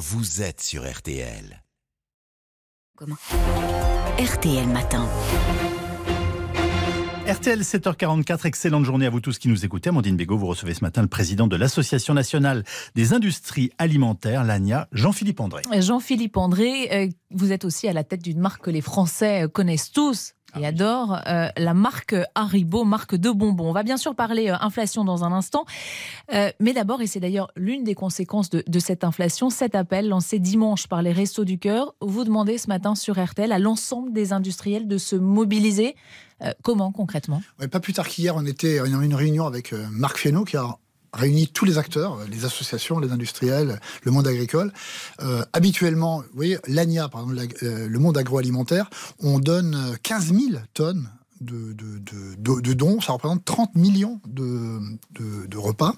vous êtes sur RTL. RTL Matin. RTL 7h44, excellente journée à vous tous qui nous écoutez. Amandine Bégaud, vous recevez ce matin le président de l'Association nationale des industries alimentaires, l'ANIA, Jean-Philippe André. Jean-Philippe André, euh, vous êtes aussi à la tête d'une marque que les Français connaissent tous, et adore euh, la marque Haribo, marque de bonbons. On va bien sûr parler euh, inflation dans un instant, euh, mais d'abord, et c'est d'ailleurs l'une des conséquences de, de, cette inflation, cet appel lancé dimanche par les Restos du Cœur, vous demandez ce matin sur RTL à l'ensemble des industriels de se mobiliser. comment concrètement? Ouais, Pas plus tard qu'hier, on était en une réunion avec Marc Fesneau qui a réunit tous les acteurs, les associations, les industriels, le monde agricole. Euh, habituellement, vous voyez, l'ANIA, par exemple, euh, le monde agroalimentaire, on donne 15 000 tonnes de, de, de, dons, ça représente 30 millions de, repas.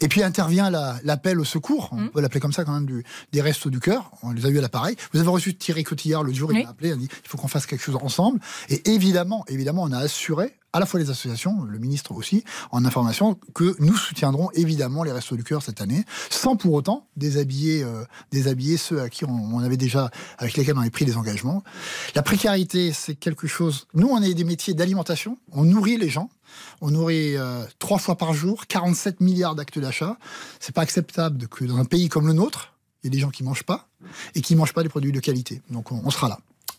Et puis intervient l'appel au secours, on mmh. peut l'appeler comme ça quand même, du, des restos du cœur. On les a eu à l'appareil. Vous avez reçu Thierry Cotillard le jour, il m'a appelé, il a dit il faut qu'on fasse quelque chose ensemble. Et évidemment, évidemment, on a assuré à la fois les associations, le ministre aussi, en information, que nous soutiendrons évidemment les Restos du Cœur cette année, sans pour autant déshabiller, euh, ceux à qui on, avait déjà, avec lesquels on avait pris des engagements. La précarité, c'est quelque chose. Nous, on est des métiers d'alimentation, on nourrit les gens. On nourrit euh, trois fois par jour, 47 milliards d'actes d'achat. C'est pas acceptable que dans un pays comme le nôtre, il y ait des gens qui mangent pas et qui mangent pas des produits de qualité. Donc on sera là.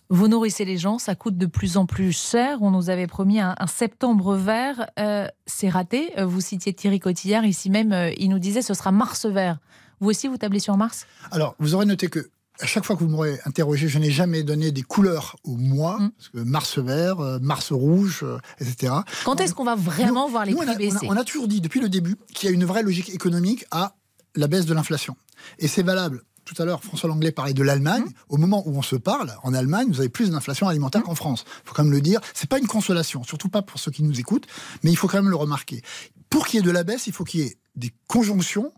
Vous nourrissez les gens, ça coûte de plus en plus cher. On nous avait promis un, septembre vert. Euh, c'est raté. Euh, vous citiez Thierry Cotillard, ici même, euh, il nous disait ce sera Mars vert. Vous aussi, vous tablez sur Mars? Alors, vous aurez noté que à chaque fois que vous m'aurez interrogé, je n'ai jamais donné des couleurs au mois, mmh. parce que Mars vert, Mars rouge, etc. Quand est-ce qu'on va vraiment voir les prix baisser on a, toujours dit depuis le début qu'il y a une vraie logique économique à la baisse de l'inflation. Et c'est valable tout à l'heure, François Langlais parlait de l'Allemagne. Mmh. Au moment où on se parle, en Allemagne, vous avez plus d'inflation alimentaire mmh. qu'en France. Il faut quand même le dire. C'est pas une consolation, surtout pas pour ceux qui nous écoutent, mais il faut quand même le remarquer. Pour qu'il y ait de la baisse, il faut qu'il y ait des conjonctions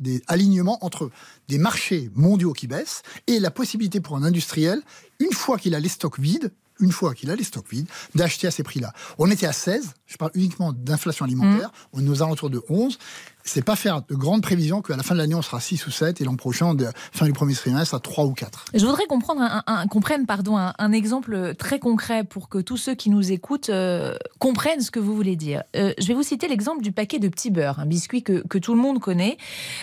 des alignements entre des marchés mondiaux qui baissent et la possibilité pour un industriel, une fois qu'il a les stocks vides, une fois qu'il a les stocks vides, d'acheter à ces prix-là. On était à 16, je parle uniquement d'inflation alimentaire, mmh. on est aux alentours de 11. C'est pas faire de grandes prévisions qu'à la fin de l'année on sera 6 ou 7 et l'an prochain, de fin du premier trimestre, à 3 ou 4. Je voudrais comprendre un, comprenne pardon, un, exemple très concret pour que tous ceux qui nous écoutent euh, comprennent ce que vous voulez dire. Euh, je vais vous citer l'exemple du paquet de petits beurre, un biscuit que, que tout le monde connaît,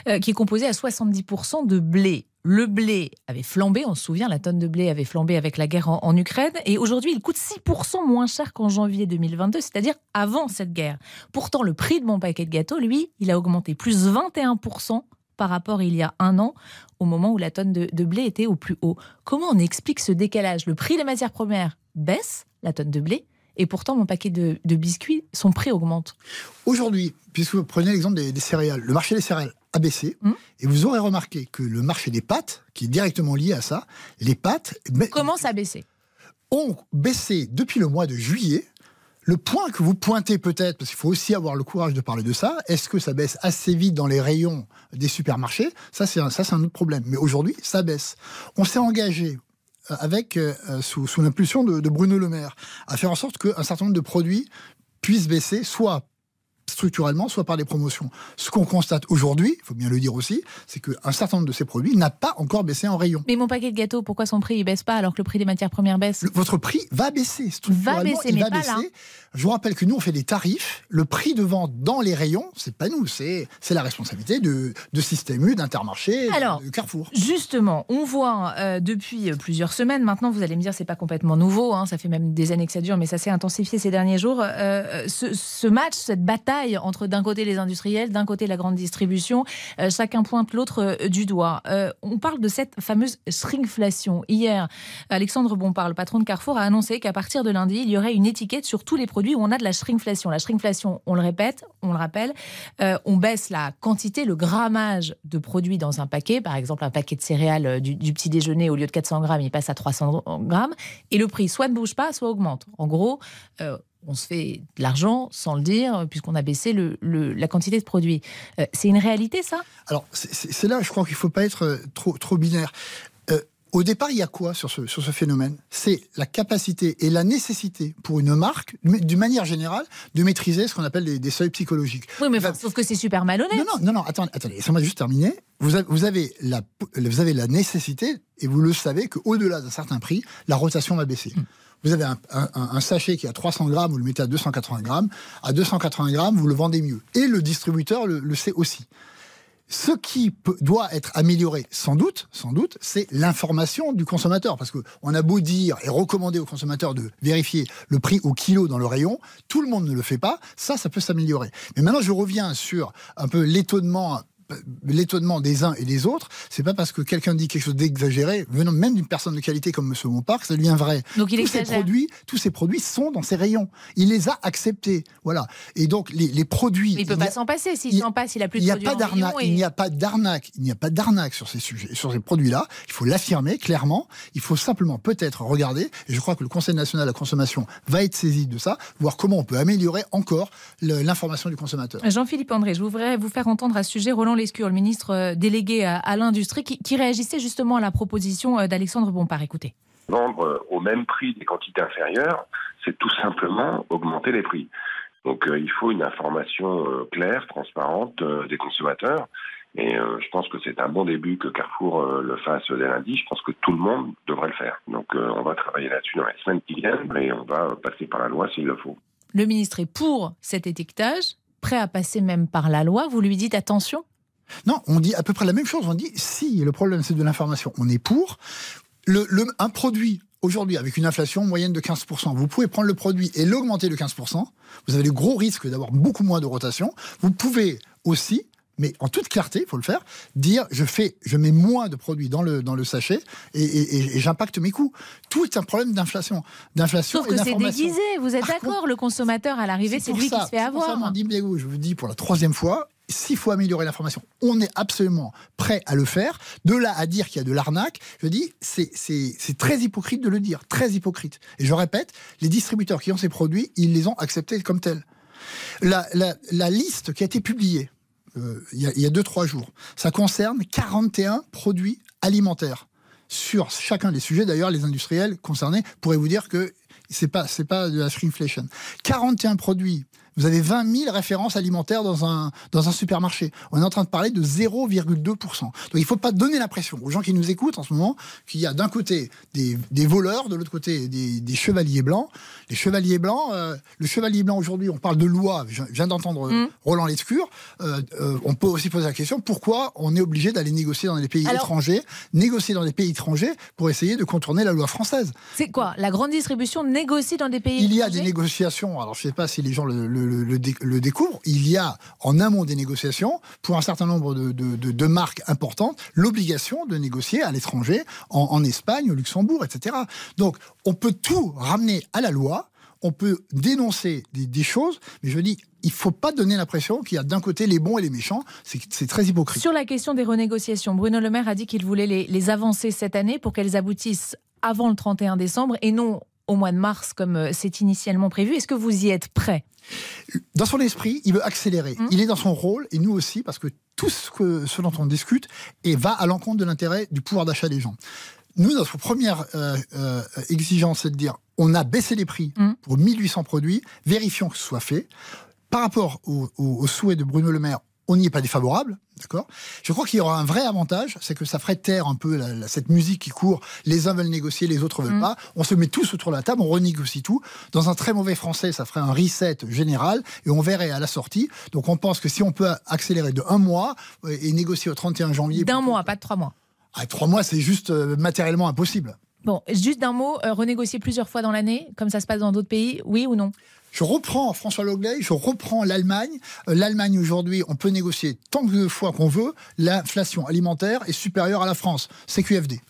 euh, qui est composé à 70% de blé le blé avait flambé, on se souvient, la tonne de blé avait flambé avec la guerre en, Ukraine, et aujourd'hui il coûte 6% moins cher qu'en janvier 2022, c'est-à-dire avant cette guerre. Pourtant, le prix de mon paquet de gâteaux, lui, il a augmenté plus 21% par rapport il y a un an, au moment où la tonne de, blé était au plus haut. Comment on explique ce décalage? Le prix des matières premières baisse, la tonne de blé, et pourtant mon paquet de, biscuits, son prix augmente. Aujourd'hui, puisque vous prenez l'exemple des, des, céréales, le marché des céréales a baissé. Hum. Et vous aurez remarqué que le marché des pâtes, qui est directement lié à ça, les pâtes. Commence à baisser. Ont baissé depuis le mois de juillet. Le point que vous pointez peut-être, parce qu'il faut aussi avoir le courage de parler de ça, est-ce que ça baisse assez vite dans les rayons des supermarchés? Ça, c'est un, un autre problème. Mais aujourd'hui, ça baisse. On s'est engagé avec, euh, sous, l'impulsion de, de, Bruno Le Maire, à faire en sorte qu'un certain nombre de produits puissent baisser, soit structurellement, soit par des promotions. Ce qu'on constate aujourd'hui, il faut bien le dire aussi, c'est qu'un certain nombre de ces produits n'a pas encore baissé en rayon. Mais mon paquet de gâteaux, pourquoi son prix ne baisse pas alors que le prix des matières premières baisse Votre prix va baisser. Va baisser, mais va baisser. Je vous rappelle que nous, on fait des tarifs. Le prix de vente dans les rayons, c'est pas nous, c'est la responsabilité de, de Système U, d'Intermarché, de Carrefour. Justement, on voit euh, depuis plusieurs semaines, maintenant vous allez me dire c'est pas complètement nouveau, hein, ça fait même des années que ça dure, mais ça s'est intensifié ces derniers jours, euh, ce, ce match, cette bataille entre d'un côté les industriels, d'un côté la grande distribution. Euh, chacun pointe l'autre euh, du doigt. Euh, on parle de cette fameuse shrinkflation. Hier, Alexandre Bompard, le patron de Carrefour, a annoncé qu'à partir de lundi, il y aurait une étiquette sur tous les produits où on a de la shrinkflation. La shrinkflation, on le répète, on le rappelle, on baisse la quantité, le grammage de produits dans un paquet. Par exemple, un paquet de céréales du, petit déjeuner, au lieu de 400 grammes, il passe à 300 grammes. Et le prix soit ne bouge pas, soit augmente. En gros, on se fait de l'argent sans le dire, puisqu'on a baissé le, la quantité de produits. Euh, c'est une réalité, ça? Alors, c'est là, je crois qu'il ne faut pas être euh, trop, trop binaire. Euh, au départ, il y a quoi sur ce, sur ce phénomène? C'est la capacité et la nécessité pour une marque, d'une manière générale, de maîtriser ce qu'on appelle des, seuils psychologiques. Oui, mais sauf que c'est super malhonnête. Non, non, non, non attendez, attendez laissez-moi juste terminer. Vous avez, vous, avez la, vous avez la nécessité, et vous le savez, qu'au-delà d'un certain prix, la rotation va baisser. Hmm. Vous avez un, sachet qui a 300 grammes, vous le mettez à 280 grammes. À 280 grammes, vous le vendez mieux. Et le distributeur le, le sait aussi. Ce qui doit être amélioré, sans doute, sans doute, c'est l'information du consommateur, parce que on a beau dire et recommander au consommateur de vérifier le prix au kilo dans le rayon, tout le monde ne le fait pas. Ça, ça peut s'améliorer. Mais maintenant, je reviens sur un peu l'étonnement l'étonnement des uns et des autres, c'est pas parce que quelqu'un dit quelque chose d'exagéré, venant même d'une personne de qualité comme M. Montparc, ça devient vrai. Donc il tous ces produits, tous ces produits sont dans ses rayons. Il les a acceptés, voilà. Et donc les, produits. il peut pas s'en passer. S'il s'en passe, il a plus de il produits. a pas d'arnaque. Il n'y a pas d'arnaque. Il n'y a pas d'arnaque sur ces sujets, sur ces produits-là. Il faut l'affirmer clairement. Il faut simplement peut-être regarder. Et je crois que le Conseil national de la consommation va être saisi de ça, voir comment on peut améliorer encore l'information du consommateur. Jean-Philippe André, je voudrais vous faire entendre à ce sujet Roland Lescure, le ministre euh, délégué à, l'industrie, qui, réagissait justement à la proposition euh, d'Alexandre Bompard. Écoutez. Vendre euh, au même prix des quantités inférieures, c'est tout simplement augmenter les prix. Donc il faut une information claire, transparente des consommateurs. Et je pense que c'est un bon début que Carrefour le fasse dès lundi. Je pense que tout le monde devrait le faire. Donc on va travailler là-dessus dans les semaines qui viennent et on va passer par la loi s'il le faut. Le ministre est pour cet étiquetage, prêt à passer même par la loi. Vous lui dites attention non, on dit à peu près la même chose. On dit si le problème c'est de l'information, on est pour. Le, un produit aujourd'hui avec une inflation moyenne de 15%, vous pouvez prendre le produit et l'augmenter de 15%. Vous avez le gros risque d'avoir beaucoup moins de rotation. Vous pouvez aussi mais en toute clarté, il faut le faire, dire je fais, je mets moins de produits dans le, dans le sachet et, j'impacte mes coûts. Tout est un problème d'inflation. d'inflation Sauf que c'est déguisé, vous êtes d'accord, le consommateur à l'arrivée, c'est lui qui se fait avoir. Pour ça, je vous dis pour la troisième fois, s'il faut améliorer l'information, on est absolument prêt à le faire. De là à dire qu'il y a de l'arnaque, je dis, c'est très hypocrite de le dire, très hypocrite. Et je répète, les distributeurs qui ont ces produits, ils les ont acceptés comme tels. La, liste qui a été publiée euh, il, y a, deux, trois jours, ça concerne 41 produits alimentaires. Sur chacun des sujets, d'ailleurs, les industriels concernés pourraient vous dire que c'est pas, pas de la shrinkflation. 41 produits vous avez 20 000 références alimentaires dans un, dans un supermarché. On est en train de parler de 0,2%. Donc il ne faut pas donner l'impression aux gens qui nous écoutent en ce moment qu'il y a d'un côté des, des, voleurs, de l'autre côté des, des, chevaliers blancs. Les chevaliers blancs, euh, le chevalier blanc aujourd'hui, on parle de loi, je viens d'entendre mm. Roland Lescure, euh, euh, on peut aussi poser la question pourquoi on est obligé d'aller négocier dans des pays étrangers, négocier dans des pays étrangers pour essayer de contourner la loi française? C'est quoi? La grande distribution négocie dans des pays Il y a des négociations, alors je ne sais pas si les gens le le, découvre, il y a en amont des négociations, pour un certain nombre de, marques importantes, l'obligation de négocier à l'étranger, en, Espagne, au Luxembourg, etc. Donc, on peut tout ramener à la loi, on peut dénoncer des, choses, mais je dis, il faut pas donner l'impression qu'il y a d'un côté les bons et les méchants. C'est très hypocrite. Sur la question des renégociations, Bruno Le Maire a dit qu'il voulait les avancer cette année pour qu'elles aboutissent avant le 31 décembre et non au mois de mars comme euh, c'est initialement prévu. Est-ce que vous y êtes prêt? Dans son esprit, il veut accélérer. Mmh. Il est dans son rôle, et nous aussi, parce que tout ce, que, ce dont on discute et va à l'encontre de l'intérêt du pouvoir d'achat des gens. Nous, notre première euh, euh, exigence, c'est de dire on a baissé les prix mmh. pour 1800 produits, vérifions que ce soit fait. Par rapport au, au souhait de Bruno Le Maire, on n'y est pas défavorable, d'accord? Je crois qu'il y aura un vrai avantage, c'est que ça ferait taire un peu cette musique qui court. Les uns veulent négocier, les autres veulent mm. pas. On se met tous autour de la table, on renégocie tout. Dans un très mauvais français, ça ferait un reset général et on verrait à la sortie. Donc on pense que si on peut accélérer de un mois et négocier au 31 janvier. D'un mois, pas de trois mois. À ah, trois mois, c'est juste euh, matériellement impossible. Bon, juste d'un mot, euh, renégocier plusieurs fois dans l'année, comme ça se passe dans d'autres pays, oui ou non? Je reprends François Logley, je reprends l'Allemagne. Euh, L'Allemagne aujourd'hui, on peut négocier tant de fois qu'on veut. L'inflation alimentaire est supérieure à la France. C'est QFD.